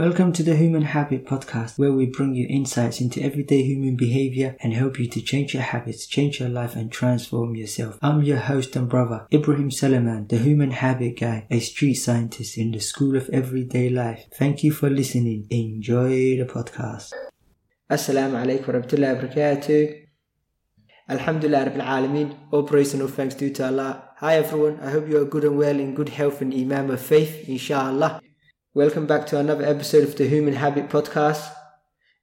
Welcome to the Human Habit Podcast, where we bring you insights into everyday human behavior and help you to change your habits, change your life, and transform yourself. I'm your host and brother, Ibrahim Salaman, the Human Habit Guy, a street scientist in the School of Everyday Life. Thank you for listening. Enjoy the podcast. Assalamu alaikum wa rahmatullahi wa barakatuh. Alhamdulillah Rabbil Alameen. All praise and all thanks due to Allah. Hi everyone, I hope you are good and well in good health and iman of faith, inshallah. Welcome back to another episode of the Human Habit Podcast.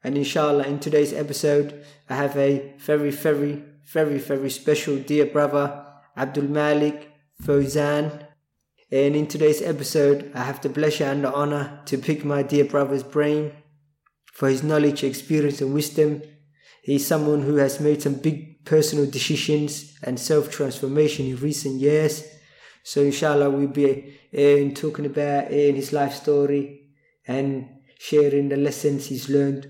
And inshallah, in today's episode, I have a very, very, very, very special dear brother, Abdul Malik Fozan. And in today's episode, I have the pleasure and the honor to pick my dear brother's brain for his knowledge, experience, and wisdom. He's someone who has made some big personal decisions and self transformation in recent years. So, inshallah, we'll be uh, talking about uh, his life story and sharing the lessons he's learned,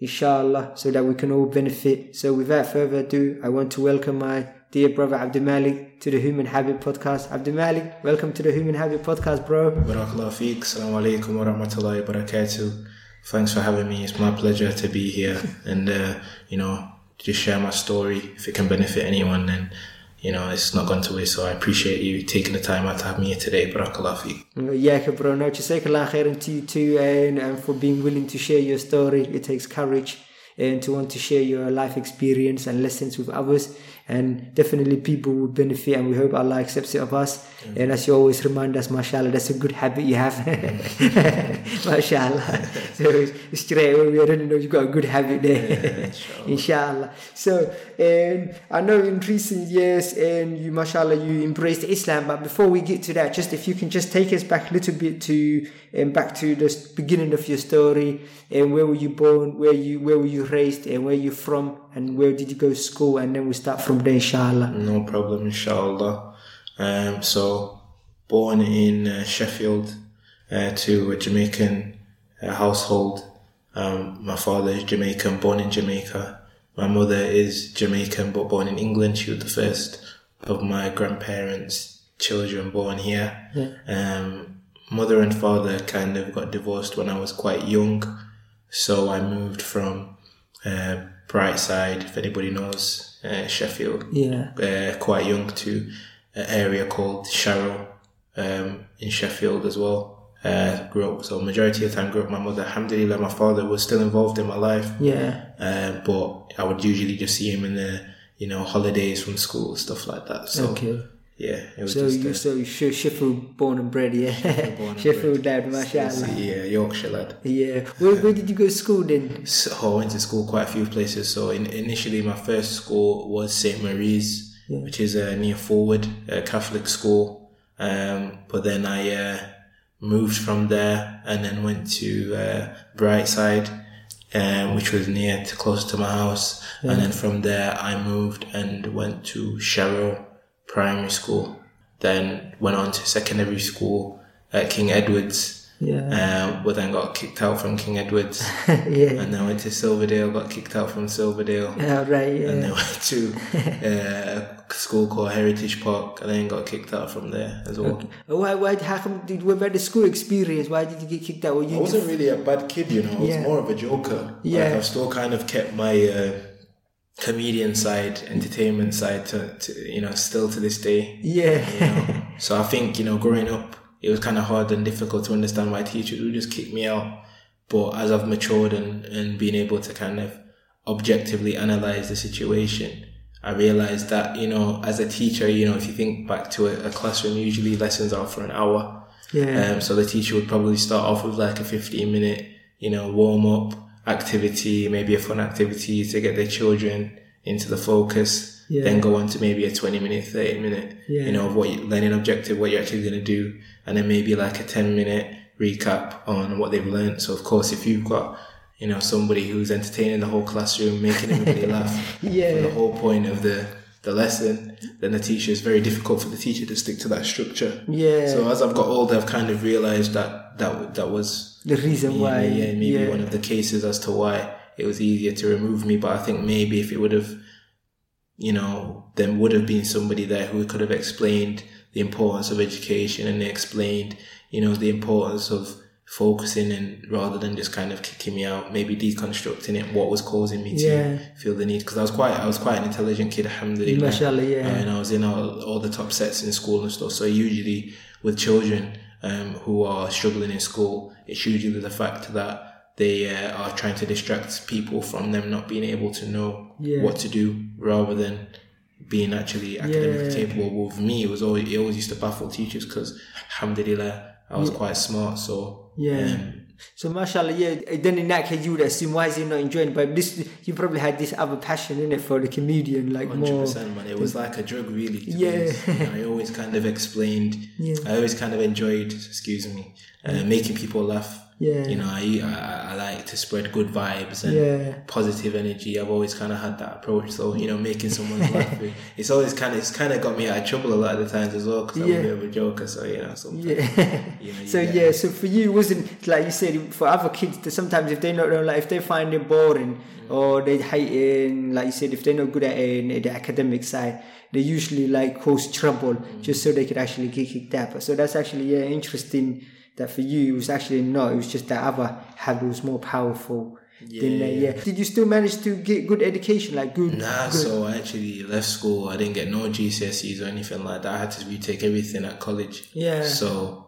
inshallah, so that we can all benefit. So, without further ado, I want to welcome my dear brother Abdul Malik to the Human Habit Podcast. Abdul Malik, welcome to the Human Habit Podcast, bro. Barakallah. Assalamu alaikum wa rahmatullahi barakatuh. Thanks for having me. It's my pleasure to be here and, uh, you know, just share my story. If it can benefit anyone, then, you know, it's not gone to waste. So I appreciate you taking the time out to have me here today. Barakallah feek. Yeah, bro. No, jazakallah khairan to you too and, and for being willing to share your story. It takes courage and to want to share your life experience and lessons with others and definitely people will benefit and we hope Allah accepts it of us. Mm. and as you always remind us mashallah that's a good habit you have. Mashallah. So straight away we already know you've got a good habit there. Yeah, inshallah. inshallah. So and I know in recent years and you mashallah you embraced Islam but before we get to that just if you can just take us back a little bit to and back to the beginning of your story and where were you born where you where were you raised and where you from and where did you go to school and then we start from there inshallah No problem, inshallah. Um, so, born in uh, Sheffield uh, to a Jamaican uh, household. Um, my father is Jamaican, born in Jamaica. My mother is Jamaican, but born in England. She was the first of my grandparents' children born here. Um, mother and father kind of got divorced when I was quite young, so I moved from uh, Brightside, if anybody knows uh, Sheffield, yeah uh, quite young to an area called Sharrow um, in Sheffield as well. Uh, grew up, so majority of the time grew up with my mother. Alhamdulillah, my father was still involved in my life, yeah uh, but I would usually just see him in the, you know, holidays from school, stuff like that. So, okay yeah, it was so just you uh, so you Sh- Sheffield born and bred yeah born and Sheffield bred. dad mashallah yeah, Yorkshire lad. yeah where, where did you go to school then So I went to school quite a few places. So in, initially, my first school was St Marie's, Yeah. which is uh, near Forward, a Catholic school. Um, but then I uh, moved from there and then went to uh, Brightside, um, which was near to close to my house. And then from there, I moved and went to Sharrow Primary School. Then went on to secondary school at King Edward's. yeah Um, but then got kicked out from King Edward's. yeah And then went to Silverdale, got kicked out from Silverdale. yeah right yeah And then went to uh, a school called Heritage Park, and then got kicked out from there as well. Why? Why? How come? Did what about the school experience? Why did you get kicked out? Were I wasn't really a bad kid, you know. I was Yeah. more of a joker. Yeah. Like I've still kind of kept my uh, comedian side, entertainment side to, to, you know, still to this day. Yeah. You know? so I think, you know, growing up, it was kind of hard and difficult to understand why teachers would just kick me out. But as I've matured and, and been able to kind of objectively analyze the situation, I realized that, you know, as a teacher, you know, if you think back to a, a classroom, usually lessons are for an hour. yeah. Um, so the teacher would probably start off with like a 15 minute, you know, warm up activity, maybe a fun activity to get their children into the focus. Yeah. Then go on to maybe a 20 minute, 30 minute, Yeah. you know, of what you, learning objective, what you're actually going to do. And then maybe like a 10 minute recap on what they've learned. So of course, if you've got, you know, somebody who's entertaining the whole classroom, making everybody laugh, Yeah. for the whole point of the, the lesson, then the teacher is very difficult for the teacher to stick to that structure. Yeah. So as I've got older, I've kind of realized that that that was the reason yeah, why. yeah, maybe one of the cases as to why it was easier to remove me. But I think maybe if it would have, you know, there would have been somebody there who could have explained the importance of education and explained, you know, the importance of focusing and rather than just kind of kicking me out, maybe deconstructing it, what was causing me to Yeah. feel the need. Because I was quite, I was quite an intelligent kid, alhamdulillah. Mashallah, yeah. And I was in all, all the top sets in school and stuff. So usually with children um, who are struggling in school, it's usually the fact that they uh, are trying to distract people from them not being able to know Yeah. what to do rather than being actually academically Yeah. capable. With me, it was always, it always used to baffle teachers because alhamdulillah, I was quite smart. So Yeah. um, So mashallah, yeah. Then in that case, you would assume why is he not enjoying? But this, you probably had this other passion in it for the comedian, like Hundred more. percent, man. It was like a drug, really. Yeah. You know, I always kind of explained. Yeah. I always kind of enjoyed, excuse me, uh, making people laugh. Yeah. You know, I, I I like to spread good vibes and Yeah. positive energy. I've always kind of had that approach. So you know, making someone laugh, it's always kind of it's kind of got me out of trouble a lot of the times as well because I'm Yeah. a bit of a joker. So you know, sometimes, Yeah. you know, you so yeah, so for you, it wasn't like you said for other kids. Sometimes if they not like if they find it boring or they hate it, like you said, if they're not good at it in the academic side, they usually like cause trouble just so they could actually get kicked out. So that's actually yeah interesting. That for you it was actually not. It was just that other habit was more powerful. than that, yeah. Did you still manage to get good education? Like good. Nah, good- so I actually left school. I didn't get no GCSEs or anything like that. I had to retake everything at college. Yeah. So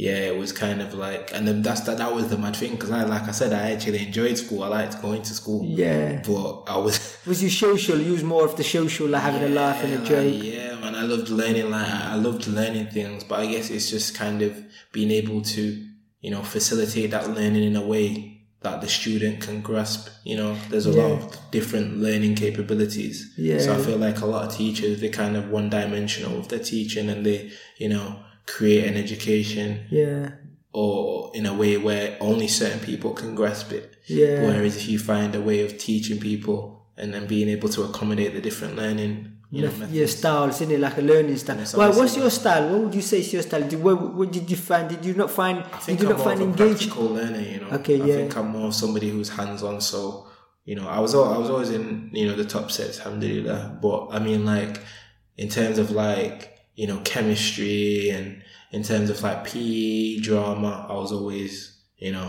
yeah, it was kind of like, and then that's that. That was the mad thing because I, like I said, I actually enjoyed school. I liked going to school. Yeah. But I was. Was you social? You was more of the social, like having a laugh and a joke. like, yeah, man, I loved learning. Like I I loved learning things, but I guess it's just kind of being able to, you know, facilitate that learning in a way that the student can grasp. You know, there's a lot of different learning capabilities. Yeah. So I feel like a lot of teachers they're kind of one dimensional with their teaching, and they, you know, create an education Yeah. or in a way where only certain people can grasp it. Yeah. Whereas if you find a way of teaching people and then being able to accommodate the different learning, you know, yeah, styles, isn't it? Like a learning style. Well, what's your style? What would you say is your style? Did, what, what did you find? Did you not find? I Did think you I'm not more find of a engaging? practical learner, you know. Okay, I yeah. think I'm more of somebody who's hands on. So, you know, I was I was always in you know the top sets, alhamdulillah. But I mean, like in terms of like you know chemistry and in terms of like PE drama, I was always you know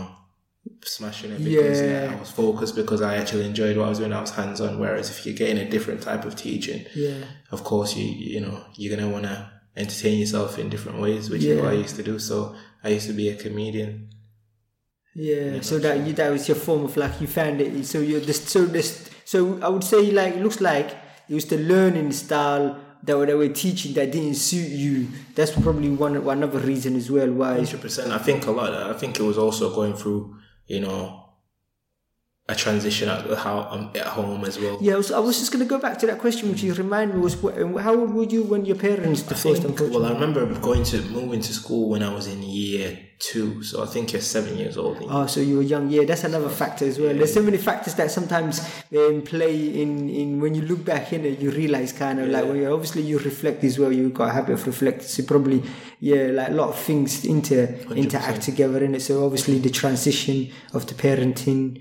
smashing it because Yeah. yeah, I was focused because I actually enjoyed what I was doing. I was hands on. Whereas if you're getting a different type of teaching, Yeah. of course you you know you're gonna want to entertain yourself in different ways, which is what I used to do. So I used to be a comedian. Yeah, so that you that was your form of like you found it. So you're this. So this. So I would say like it looks like it was the learning style that were- they were teaching that didn't suit you. That's probably one one other reason as well why. Hundred percent. I think a lot. I think it was also going through, you know, a transition at um, at home as well. Yeah, I was, I was just gonna go back to that question, which you remind me was how old were you when your parents I divorced? think, well, I remember going to moving to school when I was in year two, so I think you're seven years old. Oh, so you were young. Yeah, that's another factor as well. There's so many factors that sometimes um, play in, in when you look back in it, you realize kind of like, well, yeah, obviously you reflect as well. You've got a habit of reflecting. So probably, yeah, like a lot of things inter, interact together in it. So obviously the transition of the parenting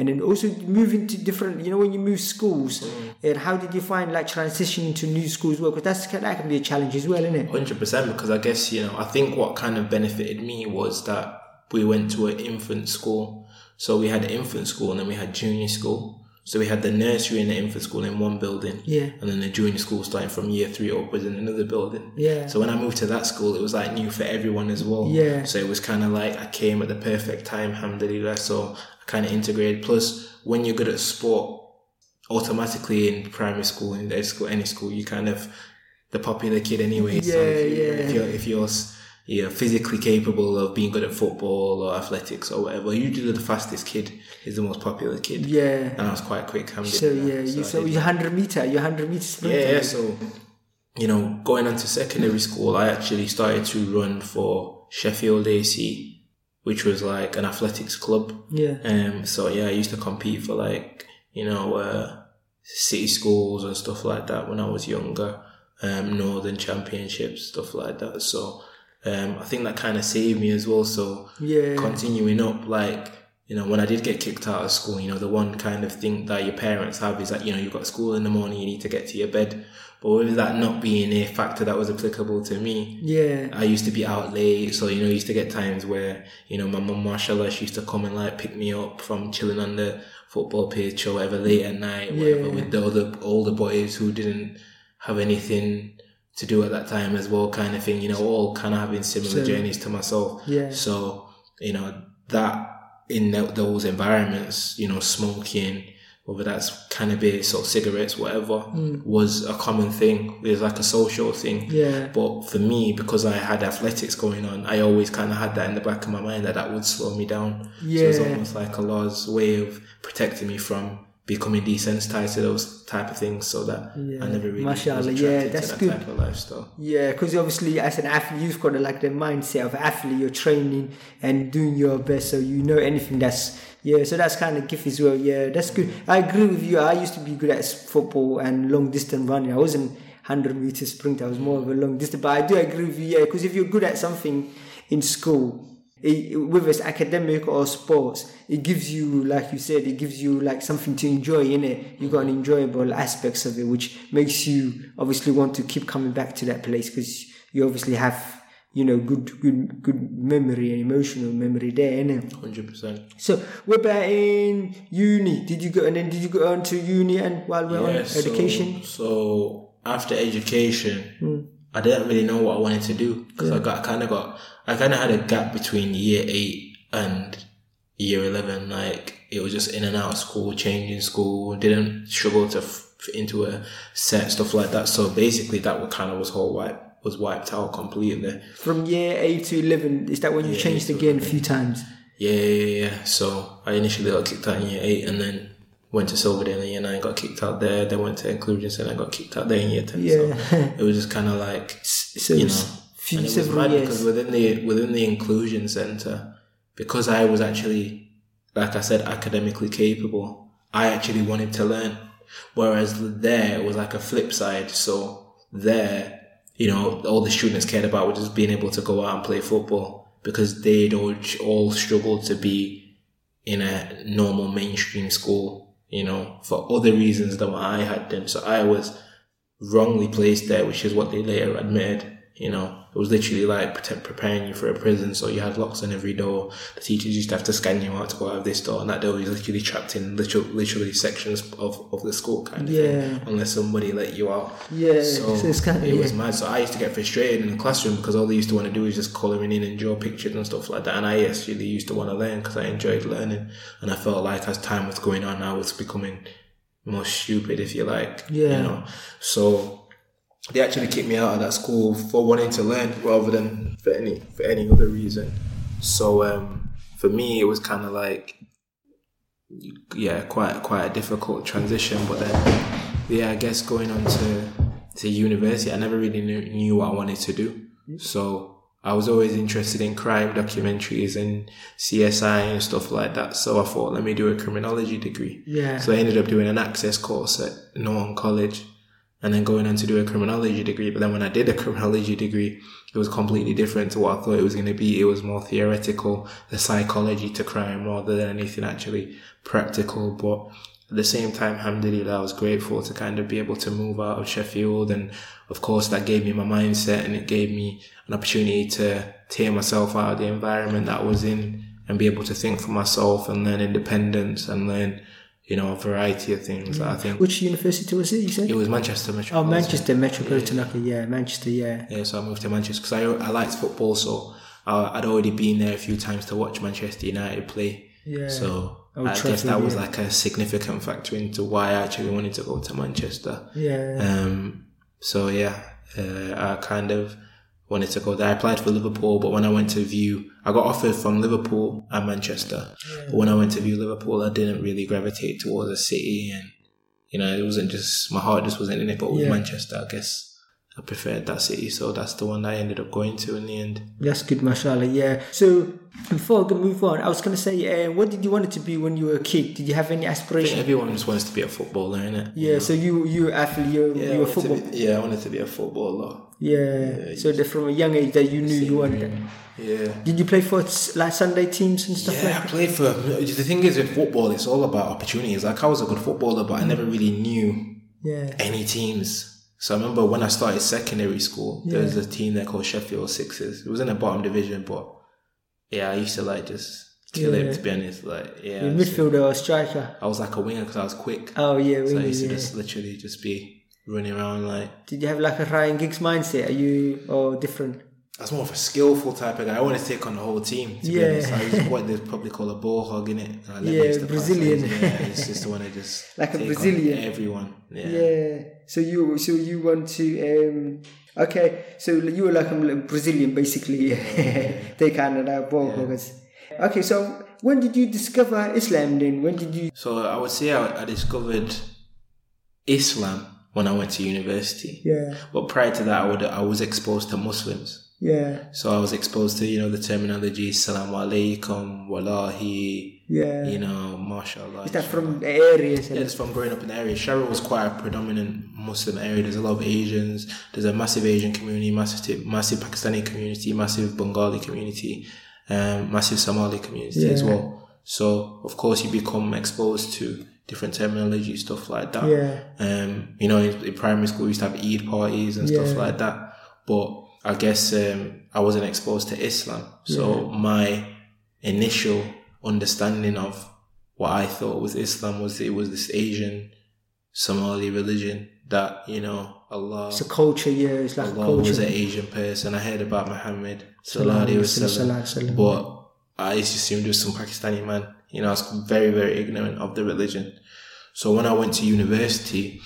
and then also moving to different, you know, when you move schools, mm. and how did you find like transitioning to new schools well? Because that's that can be a challenge as well, isn't it? Hundred percent, because I guess you know, I think what kind of benefited me was that we went to an infant school. So we had infant school and then we had junior school. So we had the nursery and the infant school in one building. Yeah. And then the junior school starting from year three upwards in another building. Yeah. So when I moved to that school, it was like new for everyone as well. Yeah. So it was kind of like I came at the perfect time, alhamdulillah. So kind of integrated. Plus, when you're good at sport, automatically in primary school, in their school, any school, you kind of the popular kid anyway. so Yeah, if, you, yeah. if you're if you're physically capable of being good at football or athletics or whatever, usually the fastest kid is the most popular kid. Yeah. And I was quite quick. So yeah, you I so you're hundred meter, you're hundred meter sprinter. yeah, yeah, so you know, going on to secondary school, I actually started to run for Sheffield AC, which was like an athletics club. Yeah. Um, so yeah, I used to compete for like you know uh, city schools and stuff like that when I was younger. Um, Northern Championships, stuff like that. So um, I think that kind of saved me as well. So Yeah. continuing up, like you know, when I did get kicked out of school, you know, the one kind of thing that your parents have is that, you know, you've got school in the morning, you need to get to your bed. But with that not being a factor that was applicable to me, Yeah. I used to be out late. So, you know, I used to get times where, you know, my mum, mashallah, she used to come and like pick me up from chilling on the football pitch or whatever late at night, whatever, Yeah. with the other older boys who didn't have anything to do at that time as well, kind of thing, you know, all kind of having similar So- journeys to myself. Yeah. So, you know, that in tho- those environments, you know, smoking, whether that's cannabis or cigarettes, whatever, was a common thing. It was like a social thing. Mm. Yeah. But for me, because I had athletics going on, I always kind of had that in the back of my mind that that would slow me down. Yeah. So it's almost like Allah's way of protecting me from becoming desensitized to those type of things so that Yeah. I never really Mashallah, yeah, attracted that's to that good. type of lifestyle. Yeah, because obviously, as an athlete, you've got like the mindset of athlete. You're training and doing your best, so you know anything that's yeah. So that's kind of gift as well. Yeah, that's good. I agree with you. I used to be good at football and long distance running. I wasn't hundred meter sprint. I was more of a long distance. But I do agree with you. Yeah, because if you're good at something in school, it, whether it's academic or sports, it gives you, like you said, it gives you like something to enjoy in it. You got an enjoyable aspects of it, which makes you obviously want to keep coming back to that place because you obviously have, you know, good, good, good memory and emotional memory there, innit? 100%. So, what about in uni? Did you go and then did you go on to uni and while we're on so- education? So, after education, Hmm. I didn't really know what I wanted to do because I got kind of got I kind of had a gap between year eight and year eleven. Like it was just in and out of school, changing school. Didn't struggle to f- fit into a set stuff like that. So basically, that was kind of was whole wipe was wiped out completely. From year eight to eleven, is that when you changed again a few times? Yeah, yeah, yeah. So I initially got kicked out in year eight, and then went to Silverdale in year nine, got kicked out there. Then went to Inclusions, and I got kicked out there in year ten. Yeah. So it was just kind of like So you know, few and it was mad years. because within the within the inclusion center, because I was actually, like I said, academically capable, I actually wanted to learn. Whereas there it was like a flip side. So there, you know, all the students cared about was just being able to go out and play football because they'd all, struggled to be in a normal mainstream school, you know, for other reasons than what I had done. So I was wrongly placed there, which is what they later admitted. You know, it was literally like preparing you for a prison. So you had locks on every door. The teachers used to have to scan you out to go out of this door, and that door was literally trapped in literal, literally sections of, of the school kind of Yeah. thing, unless somebody let you out. Yeah, So, it's kinda- it was mad. So I used to get frustrated in the classroom because all they used to want to do is just colouring in and draw pictures and stuff like that. And I actually used to want to learn because I enjoyed learning. And I felt like as time was going on, I was becoming more stupid, if you like. Yeah. You know. So they actually kicked me out of that school for wanting to learn rather than for any for any other reason. So um, for me, it was kind of like yeah, quite quite a difficult transition. But then yeah, I guess going on to to university, I never really knew, knew what I wanted to do. So I was always interested in crime documentaries and CSI and stuff like that. So I thought, let me do a criminology degree. Yeah. So I ended up doing an access course at Norton College and then going on to do a criminology degree. But then when I did a criminology degree, it was completely different to what I thought it was going to be. It was more theoretical, the psychology to crime rather than anything actually practical. But at the same time, alhamdulillah, I was grateful to kind of be able to move out of Sheffield. And of course, that gave me my mindset and it gave me an opportunity to tear myself out of the environment that I was in and be able to think for myself and learn independence and learn, you know, a variety of things I think Which university was it? You said? it was Manchester Oh, Manchester Metropolitan. Okay, yeah, Manchester. Yeah. Yeah, so I moved to Manchester because I, I liked football, so I, I'd already been there a few times to watch Manchester United play. Yeah. So Old I guess Trafford, that was like a significant factor into why I actually wanted to go to Manchester. Yeah. Um, so yeah, uh, I kind of wanted to go there. I applied for Liverpool, but when I went to view, I got offered from Liverpool and Manchester. But when I went to view Liverpool, I didn't really gravitate towards the city, and you know, it wasn't just my heart just wasn't in it. But with Yeah. Manchester, I guess I preferred that city, so that's the one that I ended up going to in the end. That's good, mashallah. Yeah. So before I move on, I was gonna say, uh, what did you want it to be when you were a kid? Did you have any aspiration? everyone just wants to be a footballer, innit? Yeah. So you you athlete, you Yeah, you were football. be- yeah, I wanted to be a footballer. Yeah. So that from a young age that you knew you wanted. Yeah. Did you play for like Sunday teams and stuff Yeah, I like that? played for. The thing is with football, it's all about opportunities. Like I was a good footballer, but I never mm. really knew Yeah. any teams. So I remember when I started secondary school, there was a team there called Sheffield Sixes. It was in the bottom division, but yeah, I used to like just kill Yeah. it. To be honest, like yeah, I midfielder or striker? I was like a winger because I was quick. Oh yeah, winger, So I used to yeah. just literally just be running around like. Did you have like a Ryan Giggs mindset? Are you or different? I was more of a skillful type of guy. I wanted to take on the whole team. To Yeah. be honest, I was what they probably call a ball hog in it. Yeah, Brazilian. Yeah, it's just the one to just Like a Brazilian. Everyone. Yeah. Yeah. So you so you want to um okay. So you were like a Brazilian basically. they kind of like ball hoggers. Okay. So when did you discover Islam? Then when did you? So I would say I, I discovered Islam when I went to university. Yeah. But prior to that, I would I was exposed to Muslims. Yeah. So I was exposed to you know the terminology Salam alaikum, Wallahi, Yeah. you know, mashallah. Is that from areas? Yeah, just from growing up in the area. Sharrow was quite a predominant Muslim area. There's a lot of Asians. There's a massive Asian community, massive massive Pakistani community, massive Bengali community, um, massive Somali community as well. So of course you become exposed to different terminology, stuff like that. Yeah. Um, you know, in, in primary school we used to have Eid parties and stuff Yeah. like that. But I guess um, I wasn't exposed to Islam, so my initial understanding of what I thought was Islam was it was this Asian Somali religion that you know Allah It's a culture. Yeah. It's like a Allah was an Asian person. I heard about Muhammad sallallahu alaihi Sallallahu alaihi wasallam, wasallam. but I just assumed it was some Pakistani man. You know, I was very very ignorant of the religion. So when I went to university,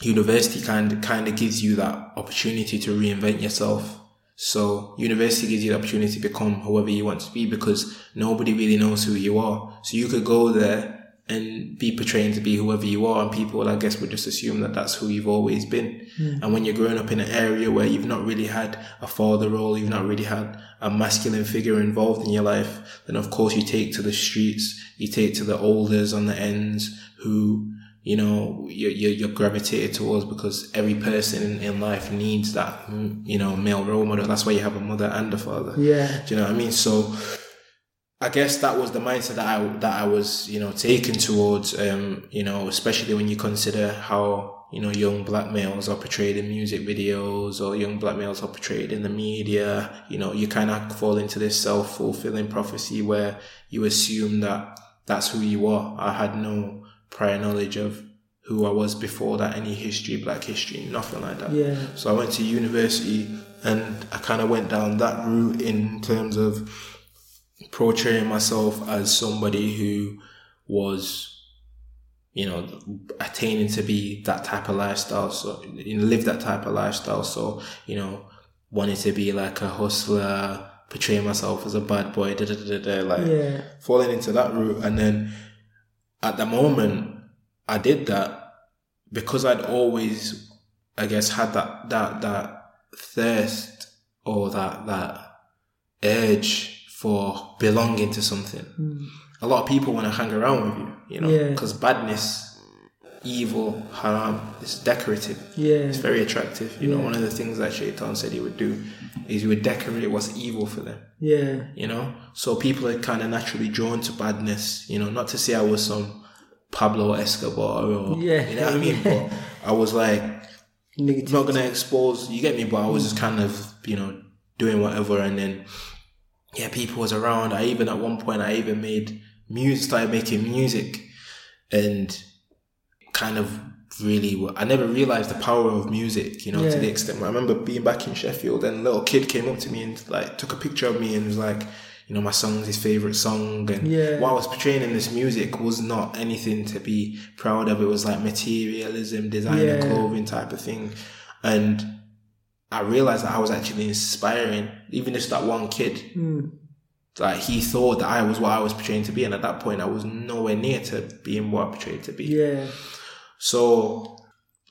university kind kind of gives you that opportunity to reinvent yourself. So university gives you the opportunity to become whoever you want to be because nobody really knows who you are. So you could go there and be portraying to be whoever you are, and people, I guess, would just assume that that's who you've always been. And when you're growing up in an area where you've not really had a father role, you've not really had a masculine figure involved in your life, then of course you take to the streets, you take to the elders on the ends who you know you're, you're, you're gravitated towards because every person in, in life needs that mm, you know male role model that's why you have a mother and a father Yeah. do you know what i mean so i guess that was the mindset that i that i was you know taken towards um you know especially when you consider how you know young black males are portrayed in music videos or young black males are portrayed in the media you know you kind of fall into this self-fulfilling prophecy where you assume that that's who you are i had no prior knowledge of who I was before that, any history, black history, nothing like that. Yeah. So I went to university and I kind of went down that route in terms of portraying myself as somebody who was, you know, attaining to be that type of lifestyle. So, you know, live that type of lifestyle. So, you know, wanting to be like a hustler, portraying myself as a bad boy, da da da da, like Yeah. falling into that route. And then at the moment, I did that because I'd always, I guess, had that that that thirst or that that urge for belonging to something. Hmm. A lot of people want to hang around with you, you know, Yeah. because badness, evil, haram is decorative. Yeah. It's very attractive. You know, one of the things that Shaitan said he would do is he would decorate what's evil for them Yeah. you know so people are kind of naturally drawn to badness you know not to say i was some pablo escobar or Yeah. you know what i mean but i was like Negative. not gonna expose you get me but i was just kind of you know doing whatever and then yeah people was around i even at one point i even made music started making music and kind of really I never realized the power of music, you know, Yeah. to the extent I remember being back in Sheffield and a little kid came up to me and like took a picture of me and was like, you know, my song's his favorite song and Yeah. what I was portraying in this music was not anything to be proud of. It was like materialism, designer Yeah. clothing type of thing. And I realized that I was actually inspiring even just that one kid Mm. like he thought that I was what I was portraying to be, and at that point, I was nowhere near to being what I portrayed to be. Yeah. So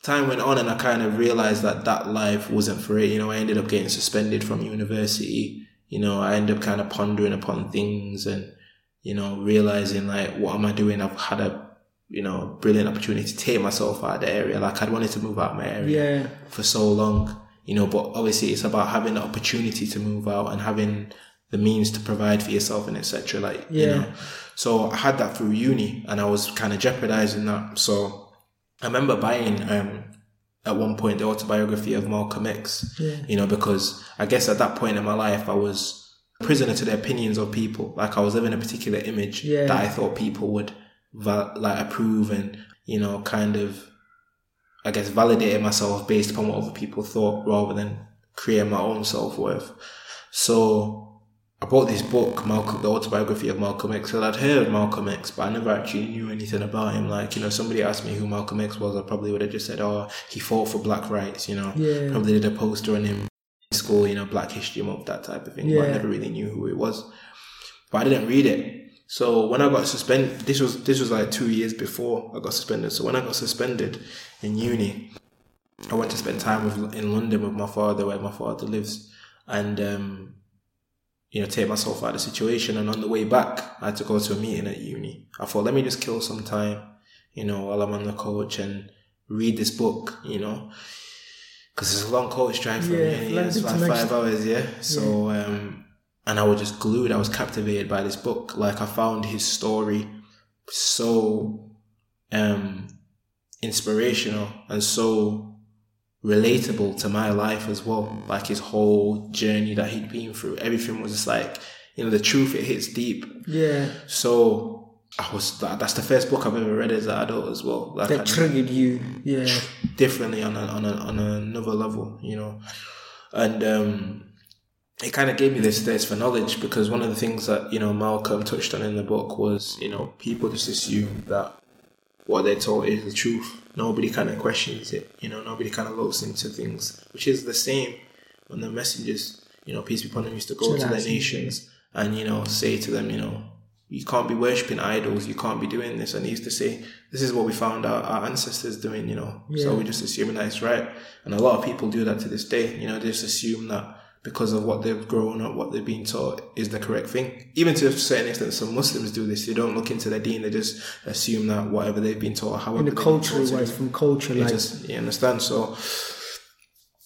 time went on and I kind of realized that that life wasn't for it. You know, I ended up getting suspended from university. You know, I ended up kind of pondering upon things and, you know, realizing like, what am I doing? I've had a, you know, brilliant opportunity to take myself out of the area. Like I'd wanted to move out of my area Yeah. for so long, you know, but obviously it's about having the opportunity to move out and having the means to provide for yourself and etc. Like, you know, so I had that through uni and I was kind of jeopardizing that. So I remember buying, um, at one point the autobiography of Malcolm X, Yeah. you know, because I guess at that point in my life I was a prisoner to the opinions of people. Like I was living a particular image Yeah. that I thought people would like approve and, you know, kind of I guess, validating myself based upon what other people thought rather than creating my own self worth. So I bought this book, Malcolm, the autobiography of Malcolm X. And I'd heard of Malcolm X, but I never actually knew anything about him. Like, you know, somebody asked me who Malcolm X was, I probably would have just said, oh, he fought for black rights, you know. Yeah. Probably did a poster on him in school, you know, Black History Month, that type of thing. But I never really knew who it was. But I didn't read it. So when I got suspended, this was this was like two years before I got suspended. So when I got suspended in uni, I went to spend time with, in London with my father, where my father lives, and um, you know, take myself out of the situation. And on the way back, I had to go to a meeting at uni. I thought, let me just kill some time, you know, while I'm on the coach and read this book, you know, because it's a long coach drive from Yeah, me. Yeah, it's like five hours, yeah. So, um, and I was just glued. I was captivated by this book. Like I found his story so um inspirational and so relatable to my life as well. Like his whole journey that he'd been through. Everything was just like, you know, the truth, it hits deep. Yeah. So I was, that, that's the first book I've ever read as an adult as well. Like That I- triggered you. Yeah. differently on a, on a, on another level, you know. And um, it kind of gave me this thirst for knowledge because one of the things that you know Malcolm touched on in the book was you know people just assume that what they're taught is the truth. Nobody kind of questions it. You know, nobody kind of looks into things, which is the same when the messengers, you know, peace be upon them, used to go So to their nations and you know say to them, you know, you can't be worshipping idols. You can't be doing this. And he used to say, this is what we found our, our ancestors doing. You know, so Yeah. we just assuming that it's right. And a lot of people do that to this day. You know, they just assume that because of what they've grown up, what they've been taught is the correct thing. Even to a certain extent, some Muslims do this. They don't look into their deen. They just assume that whatever they've been taught, however In the cultural wise, from culture, you like just you understand. So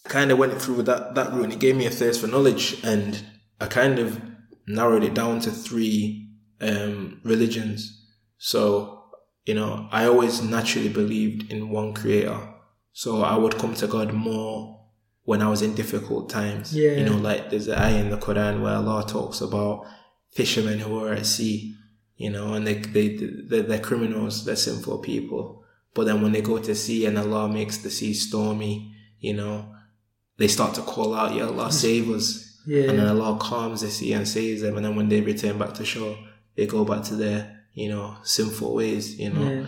kind of went through that that route and it gave me a thirst for knowledge and I kind of narrowed it down to three um, religions. So you know, I always naturally believed in one creator. So I would come to God more when I was in difficult times. Yeah. You know, like there's an ayah in the Quran where Allah talks about fishermen who are at sea, you know, and they, they, they, they're criminals, they're sinful people. But then when they go to sea and Allah makes the sea stormy, you know, they start to call out, Ya Allah, save us. yeah, And then Allah calms the sea and saves them. And then when they return back to shore, they go back to their, you know, sinful ways, you know. yeah,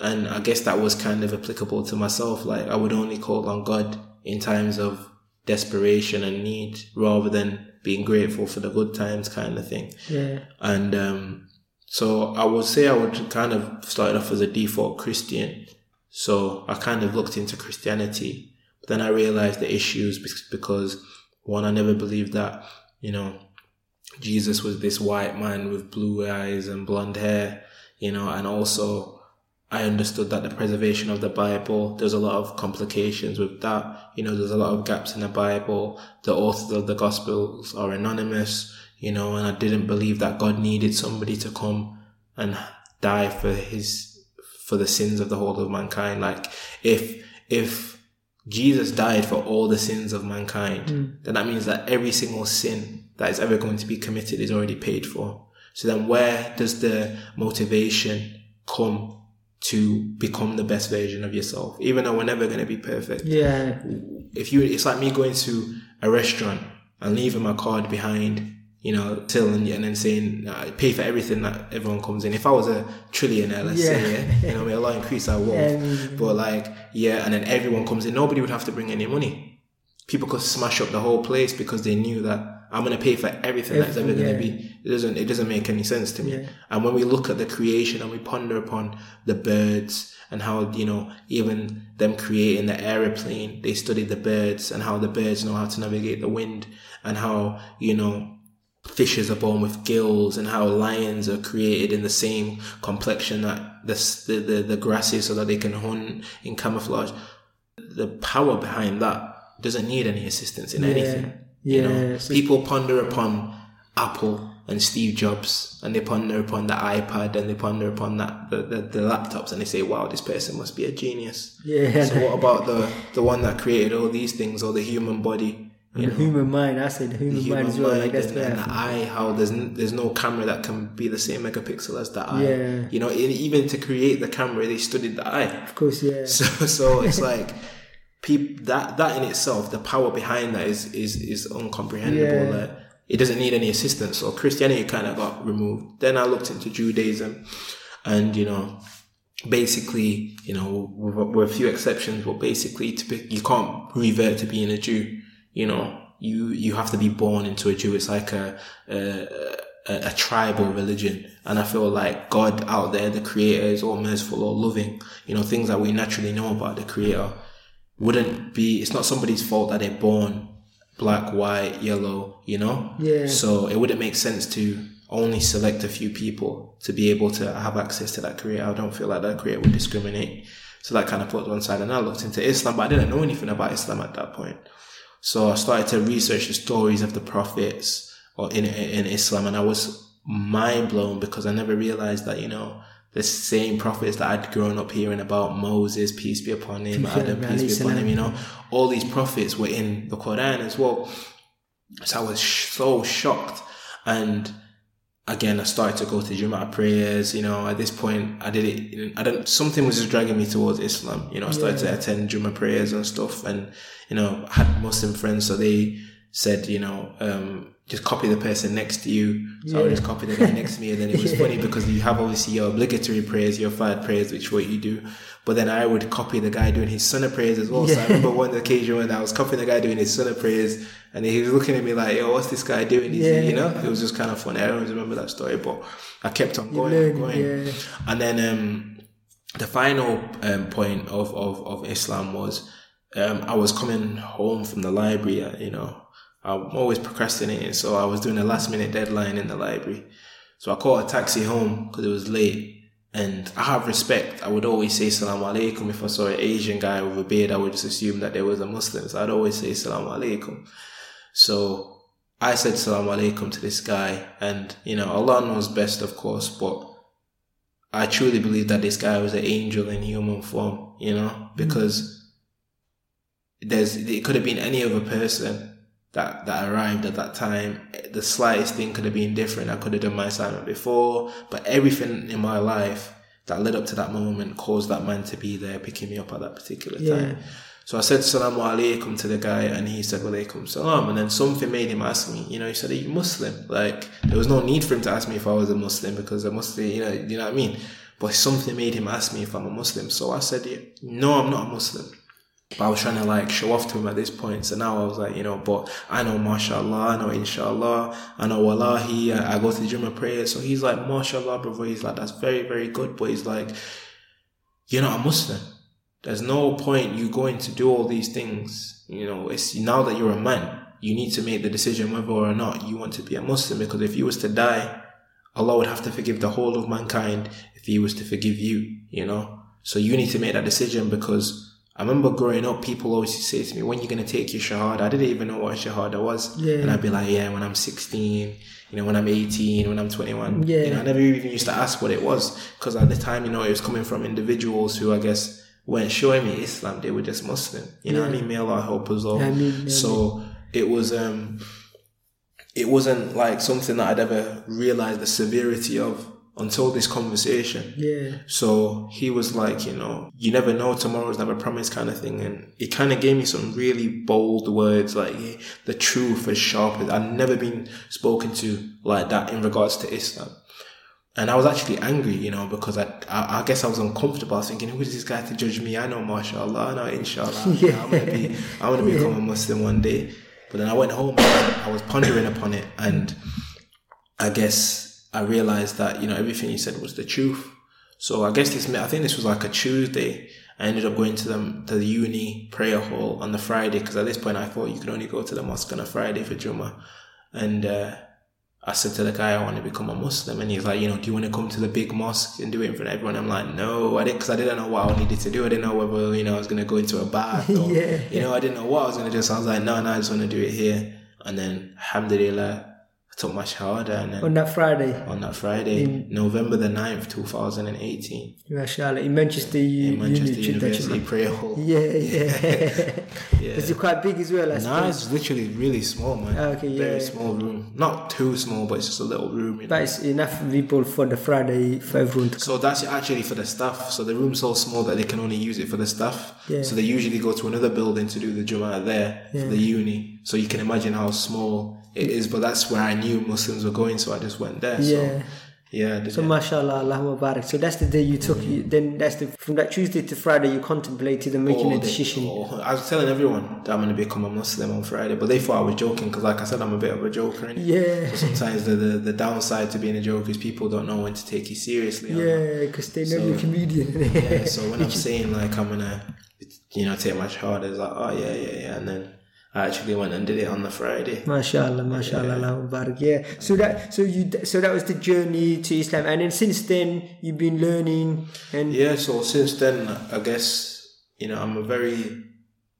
And I guess that was kind of applicable to myself. Like I would only call on God in times of desperation and need rather than being grateful for the good times kind of thing. yeah, And um, so I would say I would kind of started off as a default Christian. So I kind of looked into Christianity. But then I realized the issues because one, I never believed that, you know, Jesus was this white man with blue eyes and blonde hair, you know, and also I understood that the preservation of the Bible, there's a lot of complications with that. You know, there's a lot of gaps in the Bible. The authors of the Gospels are anonymous, you know, and I didn't believe that God needed somebody to come and die for his, for the sins of the whole of mankind. Like, if, if Jesus died for all the sins of mankind, hmm. then that means that every single sin that is ever going to be committed is already paid for. So then where does the motivation come to become the best version of yourself? Even though we're never going to be perfect. yeah, If you, it's like me going to a restaurant and leaving my card behind, you know, till and, and then saying, I pay for everything that everyone comes in. If I was a trillionaire, let's say, Yeah. yeah, you know, may Allah increase our wealth. Um, but like, yeah, and then everyone comes in, nobody would have to bring any money. People could smash up the whole place because they knew that I'm gonna pay for everything that's ever gonna yeah. be. It doesn't. It doesn't make any sense to me. Yeah. And when we look at the creation and we ponder upon the birds and how you know even them creating the aeroplane, they study the birds and how the birds know how to navigate the wind and how you know fishes are born with gills and how lions are created in the same complexion that the the the, the grass is so that they can hunt in camouflage. The power behind that doesn't need any assistance in anything. You know, Yeah, people ponder upon Apple and Steve Jobs, and they ponder upon the iPad, and they ponder upon that the, the, the laptops, and they say, "Wow, this person must be a genius." Yeah. So what about the the one that created all these things, or the human body? You the know, human mind, I say the human, the human mind as well. Like that's and, and the eye. How there's n- there's no camera that can be the same megapixel as the eye. Yeah. You know, even to create the camera, they studied the eye. of course, yeah. So so it's like peop that that in itself, the power behind that is is is uncomprehendable. Yeah. Like, it doesn't need any assistance. So Christianity kind of got removed. Then I looked into Judaism, and you know, basically, you know, with, with a few exceptions, but basically, to be, you can't revert to being a Jew. You know, you you have to be born into a Jew. It's like a a, a, a tribal religion, and I feel like God out there, the Creator, is all merciful or loving. You know, things that we naturally know about the Creator wouldn't be. It's not somebody's fault that they're born black, white, yellow. You know. Yeah. So it wouldn't make sense to only select a few people to be able to have access to that career I don't feel like that career would discriminate. So that kind of put one side, and I looked into Islam, but I didn't know anything about Islam at that point. So I started to research the stories of the prophets or in in Islam, and I was mind blown because I never realized that you know the same prophets that I'd grown up hearing about Moses, peace be upon him, Yeah, Adam, peace be upon him, you know, all these prophets were in the Quran as well. So I was sh- so shocked, and again, I started to go to Jummah prayers. You know, at this point, I did it. I don't. Something was just dragging me towards Islam. You know, I started to attend Jummah prayers and stuff, and you know, I had Muslim friends, so they said, you know, um, just copy the person next to you. So I would just copy the guy next to me, and then it was funny because you have obviously your obligatory prayers, your five prayers, which what you do. But then I would copy the guy doing his sunnah prayers as well. So I remember one occasion when I was copying the guy doing his sunnah prayers, and he was looking at me like, "Yo, what's this guy doing?" Is he, Yeah. you know, it was just kind of funny. I always remember that story, but I kept on going, learn, going, yeah. and then um, the final um, point of, of, of Islam was um, I was coming home from the library. uh, You know, I'm always procrastinating, so I was doing a last minute deadline in the library. So I caught a taxi home because it was late. And I have respect. I would always say salam alaikum. If I saw an Asian guy with a beard, I would just assume that there was a Muslim. So I'd always say salam alaikum. So I said salam alaikum to this guy, and you know, Allah knows best, of course, but I truly believe that this guy was an angel in human form, you know, because there's it could have been any other person that that arrived at that time. The slightest thing could have been different. I could have done my assignment before, but everything in my life that led up to that moment caused that man to be there picking me up at that particular Yeah. time. So I said salamu alaikum to the guy and he said walaikum salam and then something made him ask me, you know, he said, Are you Muslim? Like there was no need for him to ask me if I was a Muslim because a Muslim, you know, you know what I mean? But something made him ask me if I'm a Muslim. So I said, No, I'm not a Muslim. But I was trying to like show off to him at this point. So now I was like, you know, but I know mashallah, I know inshallah, I know wallahi, I, I go to the gym and pray. So he's like, mashallah, brother. He's like, that's very, very good. But he's like, you're not a Muslim. There's no point you going to do all these things. You know, it's now that you're a man, you need to make the decision whether or not you want to be a Muslim. Because if you was to die, Allah would have to forgive the whole of mankind if He was to forgive you. You know, so you need to make that decision because. I remember growing up, people always used to say to me, when you going to take your shahada? I didn't even know what a shahada was. Yeah. And I'd be like, yeah, when I'm 16, you know, when I'm 18, when I'm 21. Yeah. You know, I never even used to ask what it was because at the time, you know, it was coming from individuals who I guess weren't showing me Islam. They were just Muslim. You know what I mean? May Allah help us all. I mean, so it was, um, it wasn't like something that I'd ever realized the severity of until this conversation. yeah, So he was like, you know, you never know, tomorrow's never promised kind of thing. And it kind of gave me some really bold words, like "Yeah, the truth is sharp. as-" I've never been spoken to like that in regards to Islam. And I was actually angry, you know, because I, I, I guess I was uncomfortable. I was thinking, who is this guy to judge me? I know, mashallah, I know, inshallah. Yeah. I'm gonna be, I'm gonna become a Muslim one day. But then I went home I was pondering upon it, and I guess I realized that you know everything he said was the truth. So I guess this, I think this was like a Tuesday. I ended up going to the, to the uni prayer hall on the Friday because at this point I thought you could only go to the mosque on a Friday for Jummah. And uh, I said to the guy, I want to become a Muslim. And he's like, you know, do you want to come to the big mosque and do it in front of everyone? I'm like, no, I didn't, because I didn't know what I needed to do. I didn't know whether, you know, I was going to go into a bath or, Yeah. you know, I didn't know what I was going to do. So I was like, no, no, I just want to do it here. And then, alhamdulillah, I took my shahada and then On that Friday, on that Friday, November the 9th, 2018, mashallah, in Manchester, you, in Manchester that, University Prayer Hall. Yeah, yeah. Yeah. Is it quite big as well? I Nah, suppose? it's literally really small, man. Ah, okay, yeah. Very small room. Not too small, but it's just a little room. You know? But it's enough people for the Friday for everyone to So that's actually for the staff. So the room's so small that they can only use it for the staff. Yeah. So they usually go to another building to do the Jummah there Yeah. for the uni. So you can imagine how small it is. But that's where I knew Muslims were going, so I just went there. Yeah. So yeah, So it. mashallah, Allahumma barik. So that's the day you took. You, then that's the from that Tuesday to Friday you contemplated and making All a oh, day. decision. Oh, I was telling everyone that I'm going to become a Muslim on Friday, but they thought I was joking because, like I said, I'm a bit of a joker. innit? Yeah. So sometimes the, the the downside to being a joker is people don't know when to take you seriously. Yeah, because they know So- you're a comedian. Yeah, so when I'm saying like I'm gonna, you know, take my shahada, it's like, oh yeah, yeah, yeah, and then I actually went and did it on the Friday. Mashallah, mashallah, Allahumma barik. Yeah. So that, so you, so that was the journey to Islam, and then since then you've been learning and Yeah, so since then, I guess you know I'm a very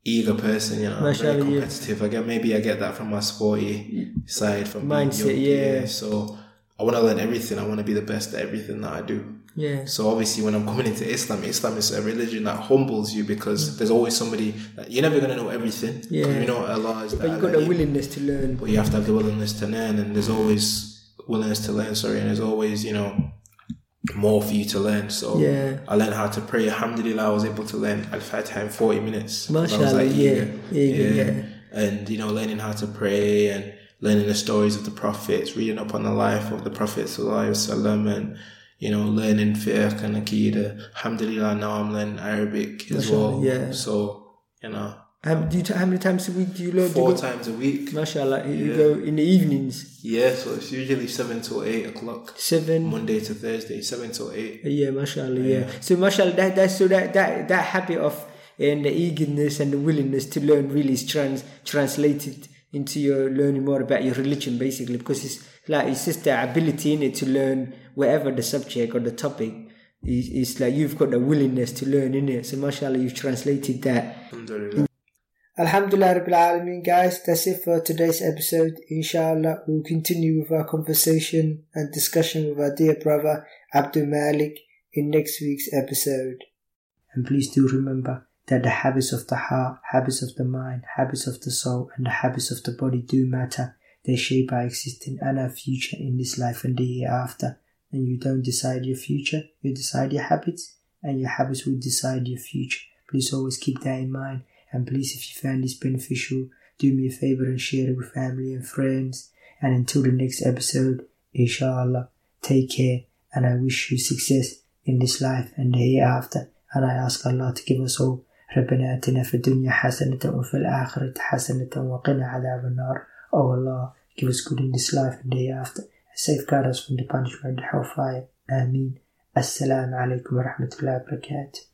eager person. You know, I'm very yeah. competitive. I get maybe I get that from my sporty side, from being Mindset, young, yeah. So I want to learn everything. I want to be the best at everything that I do. Yeah, So obviously, when I'm coming into Islam, Islam is a religion that humbles you because mm. there's always somebody that you're never gonna know everything. Yeah. You know Allah is but you got the willingness to learn. but you have to have the willingness to learn and there's mm. always willingness to learn sorry and there's always you know more for you to learn so Yeah. i learned how to pray alhamdulillah i was able to learn al-fatiha in 40 minutes. Mashallah, yeah. eager. Eager, yeah. and you know learning how to pray and learning the stories of the prophets reading up on the life of the prophet sallallahu alaihi wasallam and you know learning fiqh and akida alhamdulillah now i'm learning arabic as well yeah. so you know How, do you, how many times a week do you learn? Four you times a week Mashallah, you go in the evenings. Yeah, so it's usually seven to eight o'clock, Seven. Monday to Thursday, seven to eight. Yeah, mashallah, yeah. So mashallah, that, that so that, that that habit of and the eagerness and the willingness to learn really is trans translated into your learning more about your religion basically because it's like it's just the ability in it to learn whatever the subject or the topic is it's like you've got the willingness to learn in it. So mashallah you've translated that. Alhamdulillah. Alhamdulillah Rabbil Alameen guys, that's it for today's episode. Inshallah, we'll continue with our conversation and discussion with our dear brother Abdul Malik in next week's episode. And please do remember that the habits of the heart, habits of the mind, habits of the soul, and the habits of the body do matter. They shape our existence and our future in this life and the hereafter And you don't decide your future, you decide your habits, and your habits will decide your future. Please always keep that in mind. And please, if you found this beneficial, do me a favor and share it with family and friends. And until the next episode, inshallah, take care and I wish you success in this life and the hereafter. And I ask Allah to give us all ربنا آتنا في الدنيا حسنة وفي الآخرة حسنة وقنا عذاب النار. Oh Allah, give us good in this life and the hereafter. Safeguard us from the punishment of hellfire. Ameen. Assalamu alaikum wa rahmatullahi wa barakatuh.